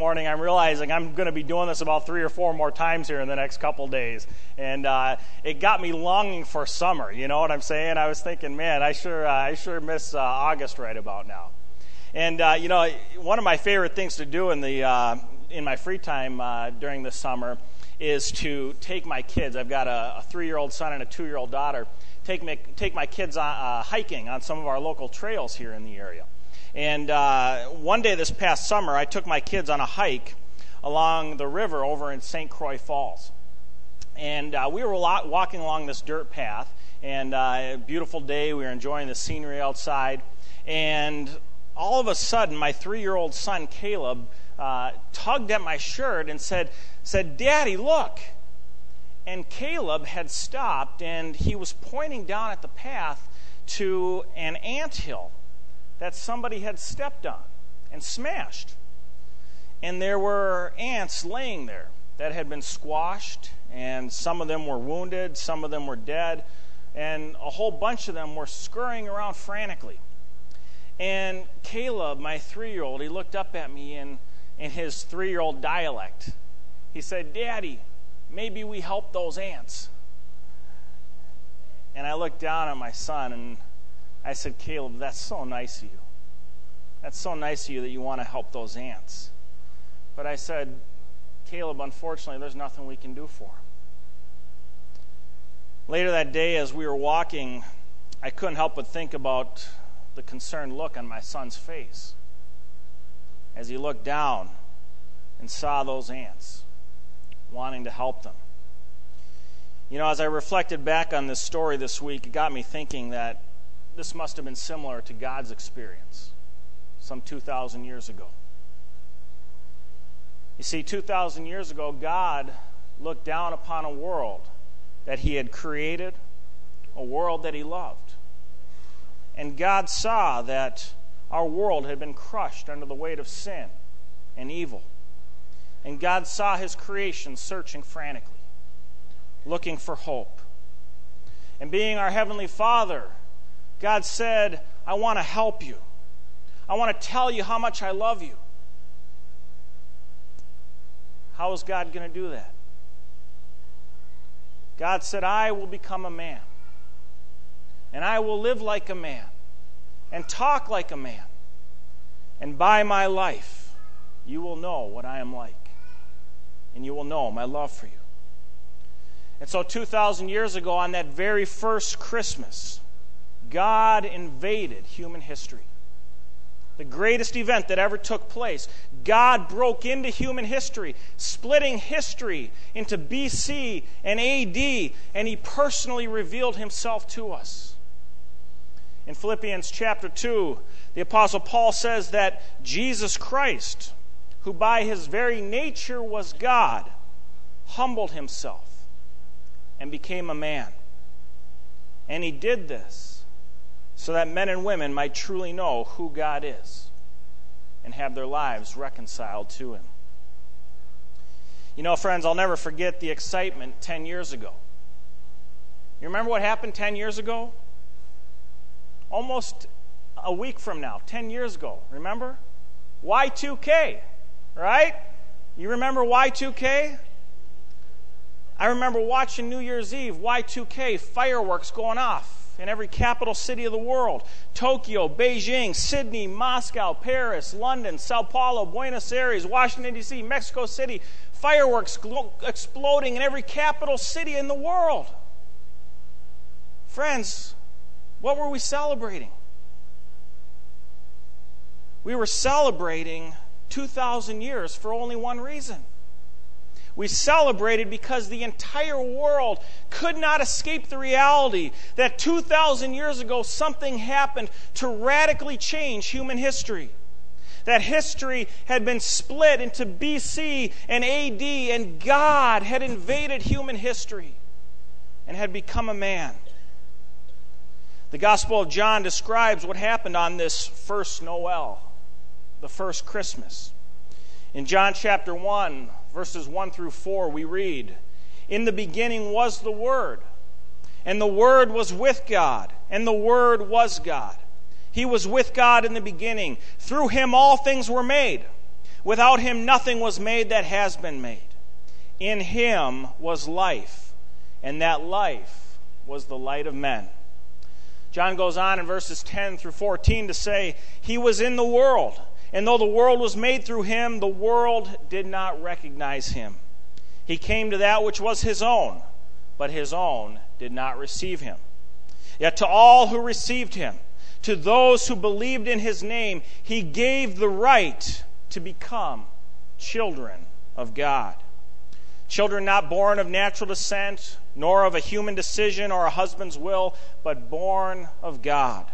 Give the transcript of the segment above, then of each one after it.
morning, I'm realizing I'm going to be doing this about three or four more times here in the next couple days. And uh, it got me longing for summer. You know what I'm saying? I was thinking, man, I sure, uh, I sure miss uh, August right about now. And, uh, you know, one of my favorite things to do in, the, uh, in my free time during the summer is to take my kids. I've got a, a three year old son and a two year old daughter. Take, me, take my kids hiking on some of our local trails here in the area. And uh, one day this past summer, I took my kids on a hike along the river over in St. Croix Falls. And uh, we were walking along this dirt path, and uh, beautiful day. We were enjoying the scenery outside. And all of a sudden, my three year old son, Caleb, uh, tugged at my shirt and said, said, Daddy, look. And Caleb had stopped, and he was pointing down at the path to an ant hill that somebody had stepped on and smashed. And there were ants laying there that had been squashed, and some of them were wounded, some of them were dead, and a whole bunch of them were scurrying around frantically. And Caleb, my three year old, he looked up at me in, in his three year old dialect. He said, Daddy, maybe we help those ants. And I looked down at my son and I said, Caleb, that's so nice of you. That's so nice of you that you want to help those ants. But I said, Caleb, unfortunately, there's nothing we can do for him. Later that day, as we were walking, I couldn't help but think about the concerned look on my son's face as he looked down and saw those ants, wanting to help them. You know, as I reflected back on this story this week, it got me thinking that this must have been similar to God's experience some 2,000 years ago. You see, 2,000 years ago, God looked down upon a world that He had created, a world that He loved. And God saw that our world had been crushed under the weight of sin and evil. And God saw His creation searching frantically, looking for hope. And being our Heavenly Father, God said, I want to help you. I want to tell you how much I love you. How is God going to do that? God said, I will become a man, and I will live like a man, and talk like a man. And by my life, you will know what I am like, and you will know my love for you. And so, 2,000 years ago, on that very first Christmas, God invaded human history. The greatest event that ever took place. God broke into human history, splitting history into BC and AD, and He personally revealed Himself to us. In Philippians chapter 2, the Apostle Paul says that Jesus Christ, who by His very nature was God, humbled Himself and became a man. And He did this so that men and women might truly know who God is and have their lives reconciled to Him. You know, friends, I'll never forget the excitement 10 years ago. You remember what happened 10 years ago? Almost a week from now, 10 years ago. Remember? Y2K, right? You remember Y2K? I remember watching New Year's Eve, Y2K, fireworks going off in every capital city of the world Tokyo, Beijing, Sydney, Moscow, Paris, London, Sao Paulo, Buenos Aires, Washington, D.C., Mexico City, fireworks exploding in every capital city in the world. Friends, what were we celebrating? We were celebrating 2,000 years for only one reason we celebrated because the entire world could not escape the reality that 2,000 years ago something happened to radically change human history. That history had been split into BC and AD, and God had invaded human history and had become a man. The Gospel of John describes what happened on this first Noel, the first Christmas. In John chapter 1, verses 1 through 4, we read In the beginning was the Word, and the Word was with God, and the Word was God. He was with God in the beginning. Through him all things were made. Without him, nothing was made that has been made. In him was life, and that life was the light of men. John goes on in verses 10 through 14 to say, He was in the world, and though the world was made through him, the world did not recognize him. He came to that which was his own, but his own did not receive him. Yet to all who received him, to those who believed in his name, he gave the right to become children of God. Children not born of natural descent, nor of a human decision or a husband's will, but born of God.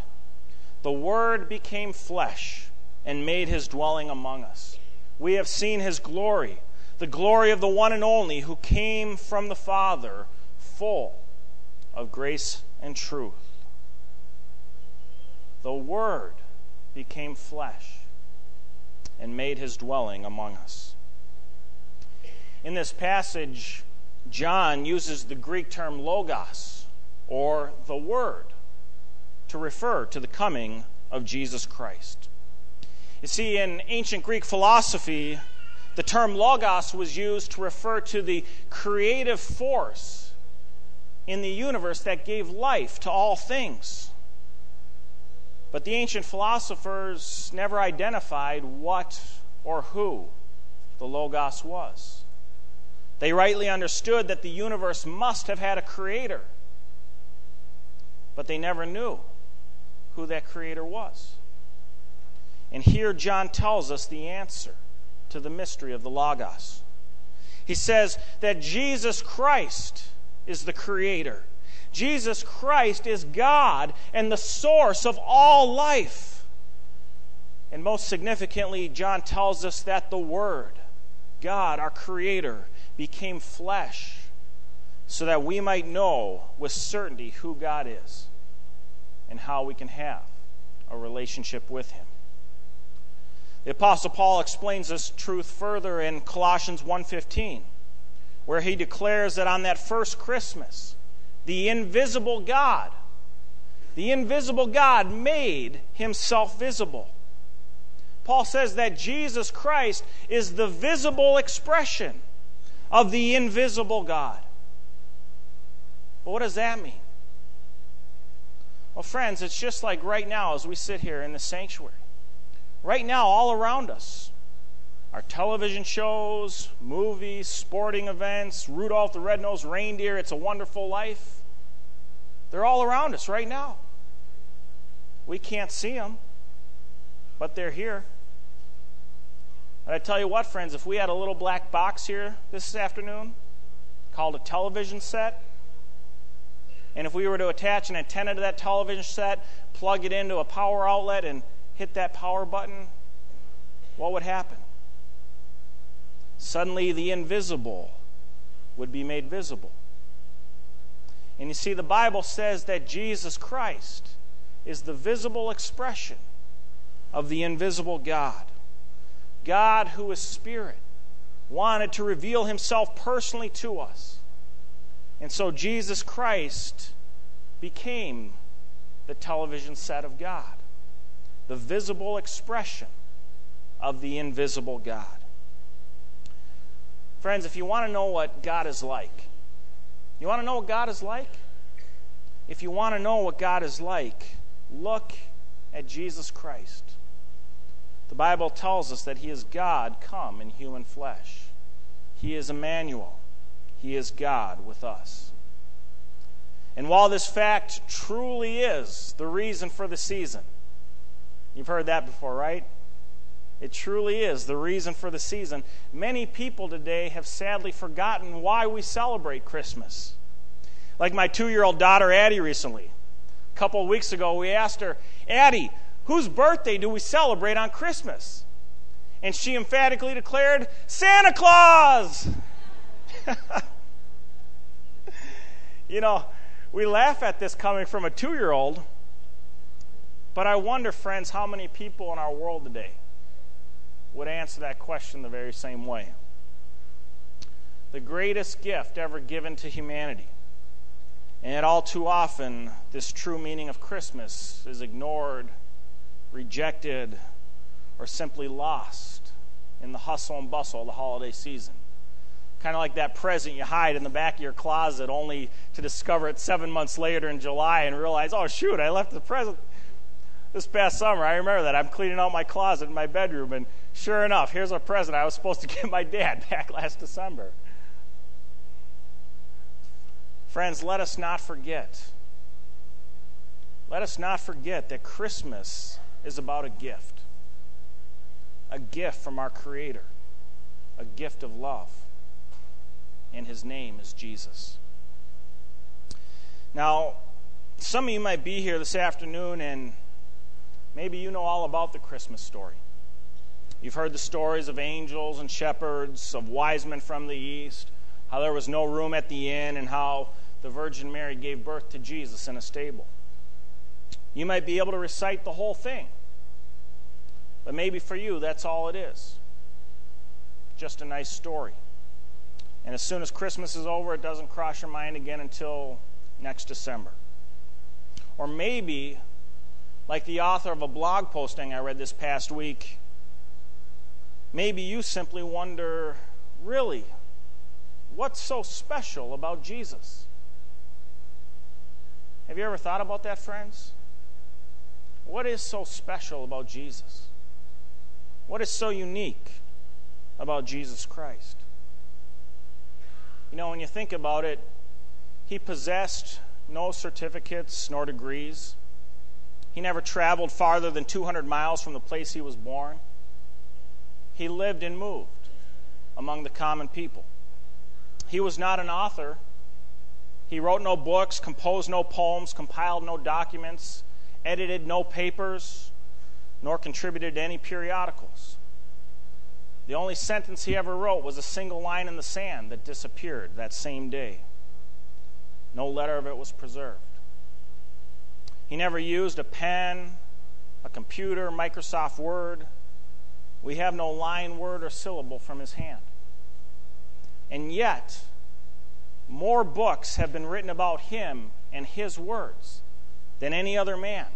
The Word became flesh and made his dwelling among us. We have seen his glory, the glory of the one and only who came from the Father, full of grace and truth. The Word became flesh and made his dwelling among us. In this passage, John uses the Greek term logos, or the Word, to refer to the coming of Jesus Christ. You see, in ancient Greek philosophy, the term logos was used to refer to the creative force in the universe that gave life to all things. But the ancient philosophers never identified what or who the Logos was. They rightly understood that the universe must have had a creator, but they never knew who that creator was. And here John tells us the answer to the mystery of the Logos. He says that Jesus Christ is the creator Jesus Christ is God and the source of all life. And most significantly, John tells us that the Word, God, our Creator, became flesh so that we might know with certainty who God is and how we can have a relationship with Him. The apostle Paul explains this truth further in Colossians 1:15, where he declares that on that first Christmas, the invisible God. The invisible God made himself visible. Paul says that Jesus Christ is the visible expression of the invisible God. But what does that mean? Well, friends, it's just like right now as we sit here in the sanctuary. Right now, all around us, our television shows, movies, sporting events, Rudolph the Red-Nosed Reindeer, It's a Wonderful Life. They're all around us right now. We can't see them, but they're here. And I tell you what, friends, if we had a little black box here this afternoon called a television set, and if we were to attach an antenna to that television set, plug it into a power outlet, and hit that power button, what would happen? Suddenly, the invisible would be made visible. And you see, the Bible says that Jesus Christ is the visible expression of the invisible God. God, who is Spirit, wanted to reveal Himself personally to us. And so Jesus Christ became the television set of God, the visible expression of the invisible God. Friends, if you want to know what God is like, you want to know what God is like? If you want to know what God is like, look at Jesus Christ. The Bible tells us that He is God come in human flesh. He is Emmanuel. He is God with us. And while this fact truly is the reason for the season, you've heard that before, right? It truly is the reason for the season. Many people today have sadly forgotten why we celebrate Christmas. Like my two year old daughter, Addie, recently. A couple of weeks ago, we asked her, Addie, whose birthday do we celebrate on Christmas? And she emphatically declared, Santa Claus! you know, we laugh at this coming from a two year old, but I wonder, friends, how many people in our world today would answer that question the very same way. The greatest gift ever given to humanity. And all too often, this true meaning of Christmas is ignored, rejected, or simply lost in the hustle and bustle of the holiday season. Kind of like that present you hide in the back of your closet only to discover it seven months later in July and realize, oh, shoot, I left the present this past summer. I remember that. I'm cleaning out my closet in my bedroom, and sure enough, here's a present I was supposed to give my dad back last December. Friends, let us not forget. Let us not forget that Christmas is about a gift. A gift from our Creator. A gift of love. And His name is Jesus. Now, some of you might be here this afternoon and maybe you know all about the Christmas story. You've heard the stories of angels and shepherds, of wise men from the east, how there was no room at the inn, and how the Virgin Mary gave birth to Jesus in a stable. You might be able to recite the whole thing, but maybe for you, that's all it is. Just a nice story. And as soon as Christmas is over, it doesn't cross your mind again until next December. Or maybe, like the author of a blog posting I read this past week, maybe you simply wonder really, what's so special about Jesus? Have you ever thought about that, friends? What is so special about Jesus? What is so unique about Jesus Christ? You know, when you think about it, he possessed no certificates nor degrees. He never traveled farther than 200 miles from the place he was born. He lived and moved among the common people. He was not an author he wrote no books, composed no poems, compiled no documents, edited no papers, nor contributed to any periodicals. The only sentence he ever wrote was a single line in the sand that disappeared that same day. No letter of it was preserved. He never used a pen, a computer, Microsoft Word. We have no line, word, or syllable from his hand. And yet, more books have been written about him and his words than any other man.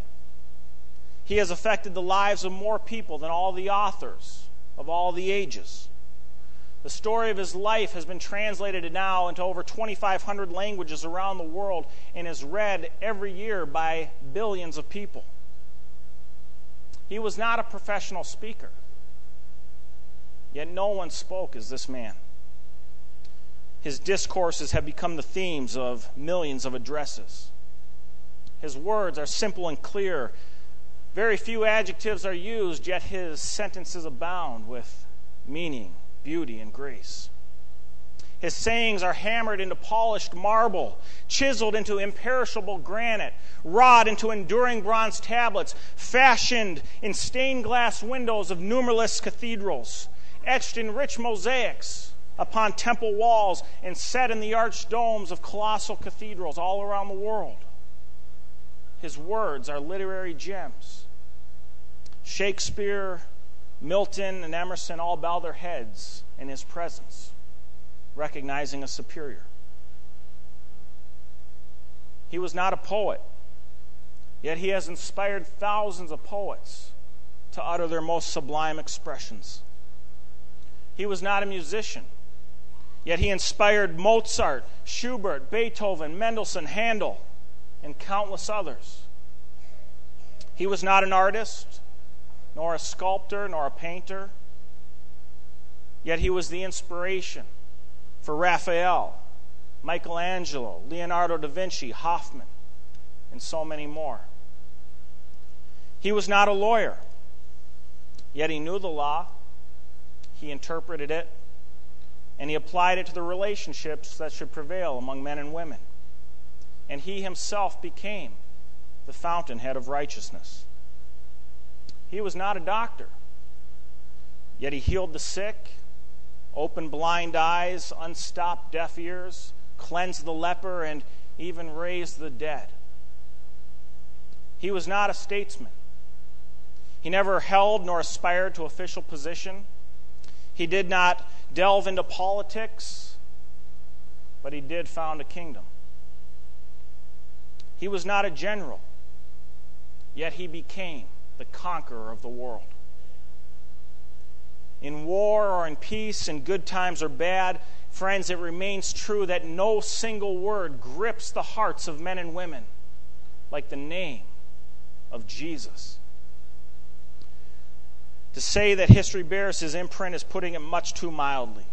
He has affected the lives of more people than all the authors of all the ages. The story of his life has been translated now into over 2,500 languages around the world and is read every year by billions of people. He was not a professional speaker, yet no one spoke as this man. His discourses have become the themes of millions of addresses. His words are simple and clear. Very few adjectives are used, yet his sentences abound with meaning, beauty, and grace. His sayings are hammered into polished marble, chiseled into imperishable granite, wrought into enduring bronze tablets, fashioned in stained glass windows of numberless cathedrals, etched in rich mosaics upon temple walls and set in the arched domes of colossal cathedrals all around the world. His words are literary gems. Shakespeare, Milton, and Emerson all bow their heads in his presence, recognizing a superior. He was not a poet, yet he has inspired thousands of poets to utter their most sublime expressions. He was not a musician Yet he inspired Mozart, Schubert, Beethoven, Mendelssohn, Handel, and countless others. He was not an artist, nor a sculptor, nor a painter. Yet he was the inspiration for Raphael, Michelangelo, Leonardo da Vinci, Hoffman, and so many more. He was not a lawyer, yet he knew the law, he interpreted it, and he applied it to the relationships that should prevail among men and women. And he himself became the fountainhead of righteousness. He was not a doctor, yet he healed the sick, opened blind eyes, unstopped deaf ears, cleansed the leper, and even raised the dead. He was not a statesman. He never held nor aspired to official position. He did not delve into politics, but he did found a kingdom. He was not a general, yet he became the conqueror of the world. in war or in peace, in good times or bad, friends, it remains true that no single word grips the hearts of men and women like the name of Jesus. To say that history bears his imprint is putting it much too mildly.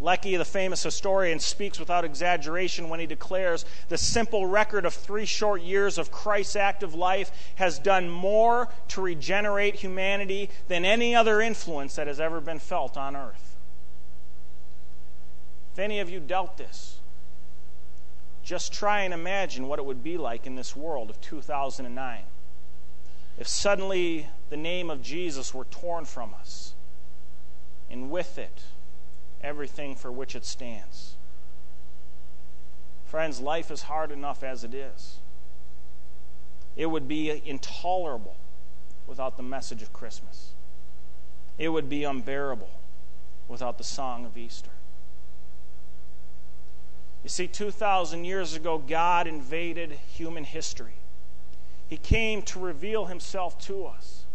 Lecky, the famous historian, speaks without exaggeration when he declares the simple record of three short years of Christ's active life has done more to regenerate humanity than any other influence that has ever been felt on earth. If any of you doubt this, just try and imagine what it would be like in this world of 2009 if suddenly the name of Jesus were torn from us, and with it, everything for which it stands. Friends, life is hard enough as it is. It would be intolerable without the message of Christmas. It would be unbearable without the song of Easter. You see, 2,000 years ago, God invaded human history. He came to reveal himself to us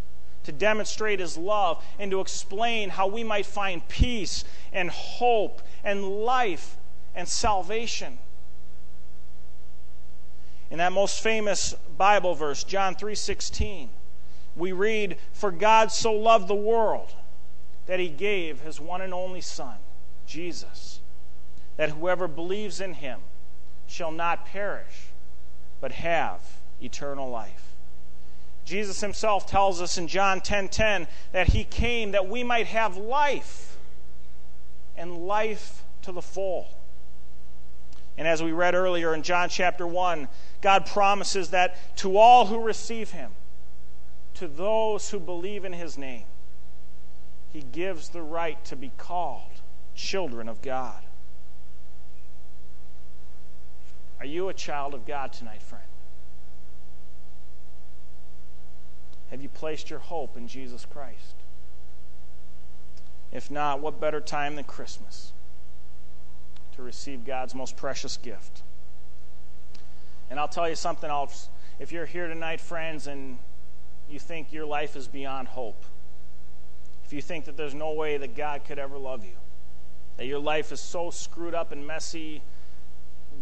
to demonstrate his love and to explain how we might find peace and hope and life and salvation. In that most famous Bible verse, John 3:16, we read, "For God so loved the world that he gave his one and only son, Jesus, that whoever believes in him shall not perish, but have eternal life." Jesus himself tells us in John 10:10 10, 10, that he came that we might have life and life to the full. And as we read earlier in John chapter 1, God promises that to all who receive him, to those who believe in his name, he gives the right to be called children of God. Are you a child of God tonight, friend? Have you placed your hope in Jesus Christ? If not, what better time than Christmas to receive God's most precious gift? And I'll tell you something else. If you're here tonight, friends, and you think your life is beyond hope, if you think that there's no way that God could ever love you, that your life is so screwed up and messy,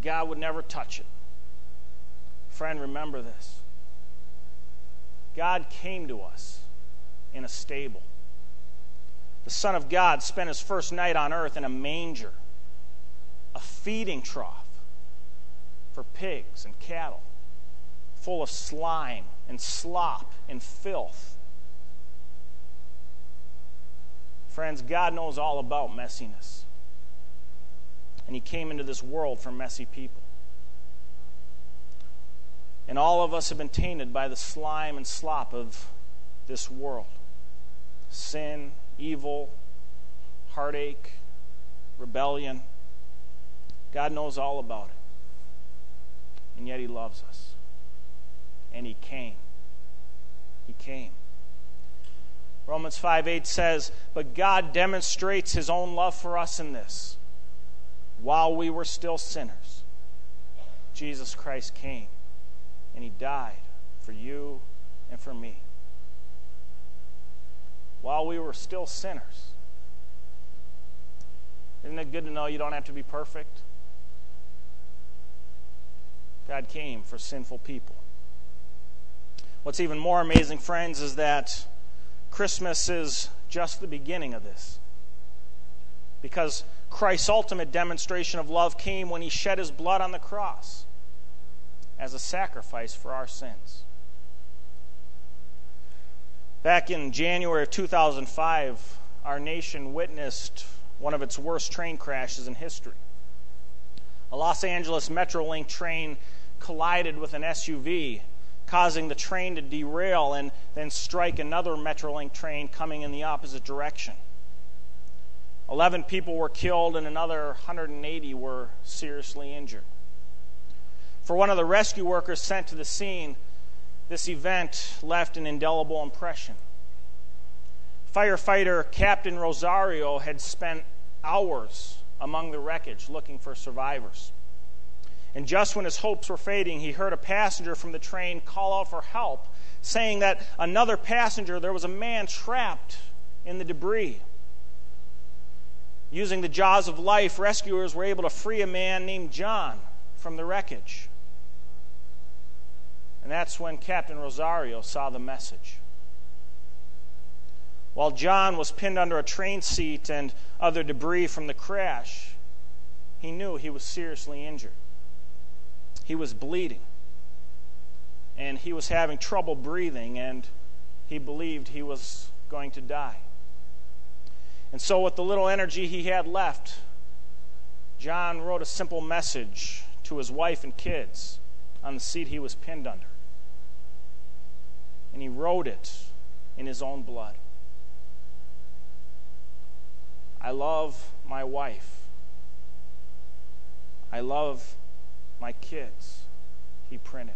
God would never touch it. Friend, remember this. God came to us in a stable. The Son of God spent his first night on earth in a manger, a feeding trough for pigs and cattle, full of slime and slop and filth. Friends, God knows all about messiness. And He came into this world for messy people. And all of us have been tainted by the slime and slop of this world sin, evil, heartache, rebellion. God knows all about it. And yet He loves us. And He came. He came. Romans 5 8 says, But God demonstrates His own love for us in this. While we were still sinners, Jesus Christ came and he died for you and for me. While we were still sinners. Isn't it good to know you don't have to be perfect? God came for sinful people. What's even more amazing, friends, is that Christmas is just the beginning of this. Because Christ's ultimate demonstration of love came when he shed his blood on the cross as a sacrifice for our sins. Back in January of 2005, our nation witnessed one of its worst train crashes in history. A Los Angeles Metrolink train collided with an SUV, causing the train to derail and then strike another Metrolink train coming in the opposite direction. 11 people were killed and another 180 were seriously injured. For one of the rescue workers sent to the scene, this event left an indelible impression. Firefighter Captain Rosario had spent hours among the wreckage looking for survivors. And just when his hopes were fading, he heard a passenger from the train call out for help, saying that another passenger, there was a man trapped in the debris. Using the jaws of life, rescuers were able to free a man named John from the wreckage. And that's when Captain Rosario saw the message. While John was pinned under a train seat and other debris from the crash, he knew he was seriously injured. He was bleeding, and he was having trouble breathing, and he believed he was going to die. And so, with the little energy he had left, John wrote a simple message to his wife and kids on the seat he was pinned under. And he wrote it in his own blood. I love my wife. I love my kids, he printed,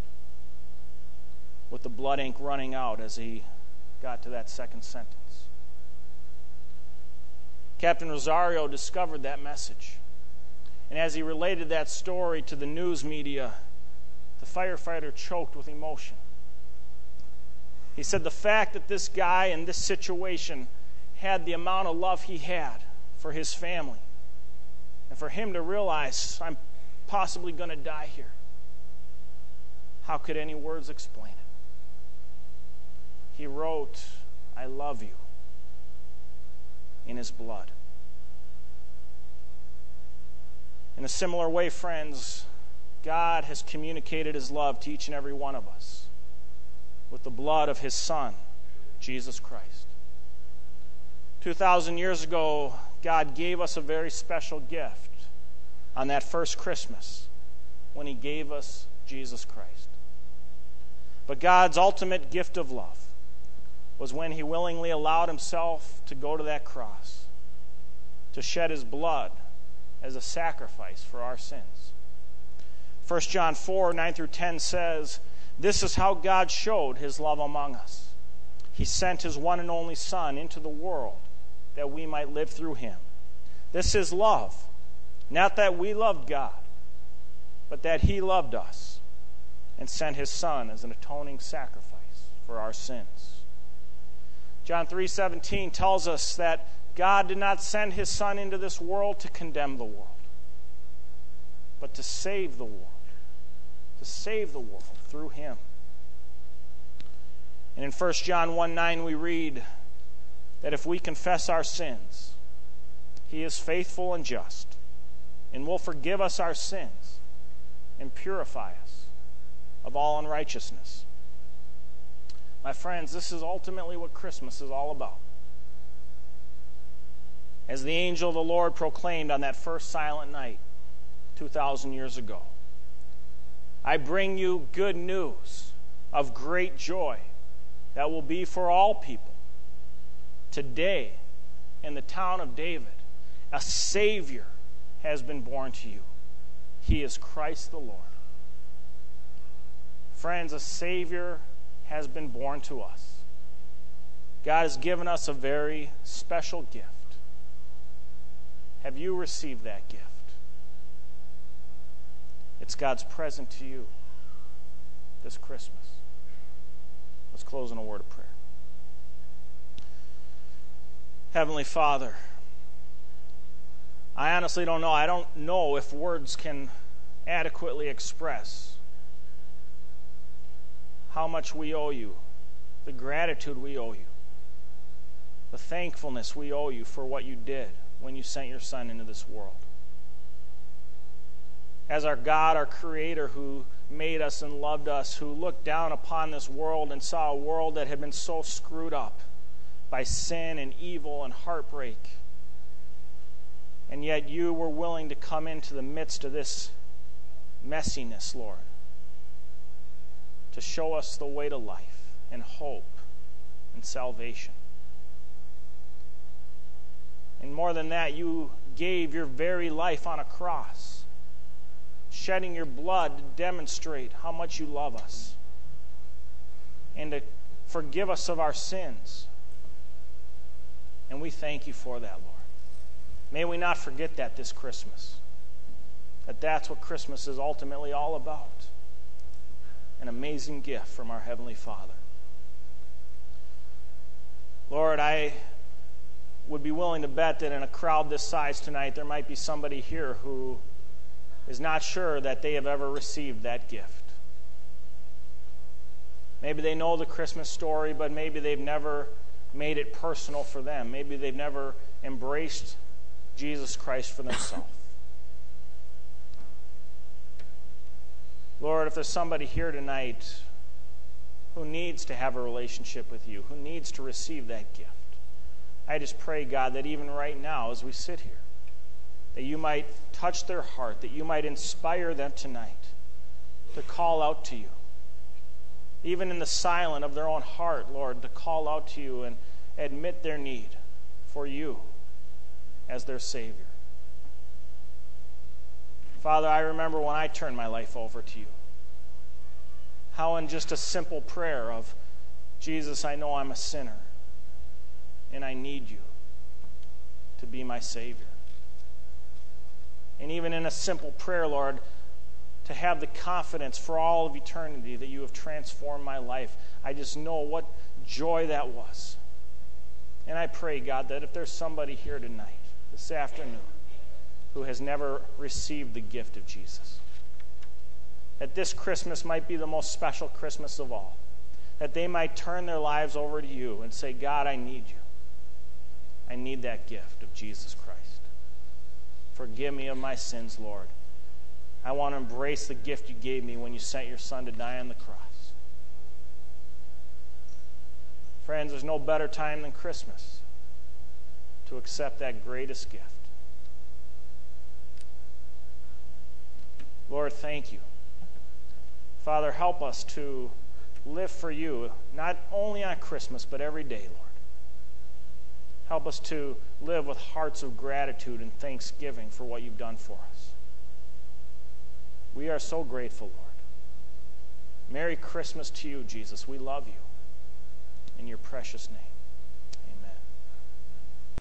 with the blood ink running out as he got to that second sentence. Captain Rosario discovered that message. And as he related that story to the news media, the firefighter choked with emotion. He said the fact that this guy in this situation had the amount of love he had for his family and for him to realize I'm possibly going to die here. How could any words explain it? He wrote, I love you in his blood. In a similar way, friends, God has communicated his love to each and every one of us with the blood of his Son, Jesus Christ. 2,000 years ago, God gave us a very special gift on that first Christmas when he gave us Jesus Christ. But God's ultimate gift of love was when he willingly allowed himself to go to that cross, to shed his blood as a sacrifice for our sins. 1 John 4 9 through 10 says, This is how God showed his love among us. He sent his one and only Son into the world that we might live through him. This is love, not that we loved God, but that he loved us and sent his Son as an atoning sacrifice for our sins. John 3:17 tells us that God did not send his son into this world to condemn the world, but to save the world. To save the world through him. And in 1 John 1 9, we read that if we confess our sins, he is faithful and just and will forgive us our sins and purify us of all unrighteousness. My friends, this is ultimately what Christmas is all about. As the angel of the Lord proclaimed on that first silent night 2,000 years ago I bring you good news of great joy that will be for all people. Today, in the town of David, a Savior has been born to you. He is Christ the Lord. Friends, a Savior has been born to us. God has given us a very special gift. Have you received that gift? It's God's present to you this Christmas. Let's close in a word of prayer. Heavenly Father, I honestly don't know. I don't know if words can adequately express how much we owe you, the gratitude we owe you, the thankfulness we owe you for what you did when you sent your Son into this world. As our God, our Creator, who made us and loved us, who looked down upon this world and saw a world that had been so screwed up by sin and evil and heartbreak. And yet you were willing to come into the midst of this messiness, Lord to show us the way to life and hope and salvation. And more than that, you gave your very life on a cross, shedding your blood to demonstrate how much you love us and to forgive us of our sins. And we thank you for that, Lord. May we not forget that this Christmas. That that's what Christmas is ultimately all about an amazing gift from our Heavenly Father. Lord, I would be willing to bet that in a crowd this size tonight, there might be somebody here who is not sure that they have ever received that gift. Maybe they know the Christmas story, but maybe they've never made it personal for them. Maybe they've never embraced Jesus Christ for themselves. Lord, if there's somebody here tonight who needs to have a relationship with you, who needs to receive that gift, I just pray, God, that even right now as we sit here, that you might touch their heart, that you might inspire them tonight to call out to you. Even in the silence of their own heart, Lord, to call out to you and admit their need for you as their Savior. Father, I remember when I turned my life over to you. How, in just a simple prayer of, Jesus, I know I'm a sinner and I need you to be my Savior. And even in a simple prayer, Lord, to have the confidence for all of eternity that you have transformed my life. I just know what joy that was. And I pray, God, that if there's somebody here tonight, this afternoon, who has never received the gift of Jesus, that this Christmas might be the most special Christmas of all. That they might turn their lives over to you and say, God, I need you. I need that gift of Jesus Christ. Forgive me of my sins, Lord. I want to embrace the gift you gave me when you sent your son to die on the cross. Friends, there's no better time than Christmas to accept that greatest gift. Lord, thank you. Father, help us to live for you, not only on Christmas, but every day, Lord. Help us to live with hearts of gratitude and thanksgiving for what you've done for us. We are so grateful, Lord. Merry Christmas to you, Jesus. We love you. In your precious name.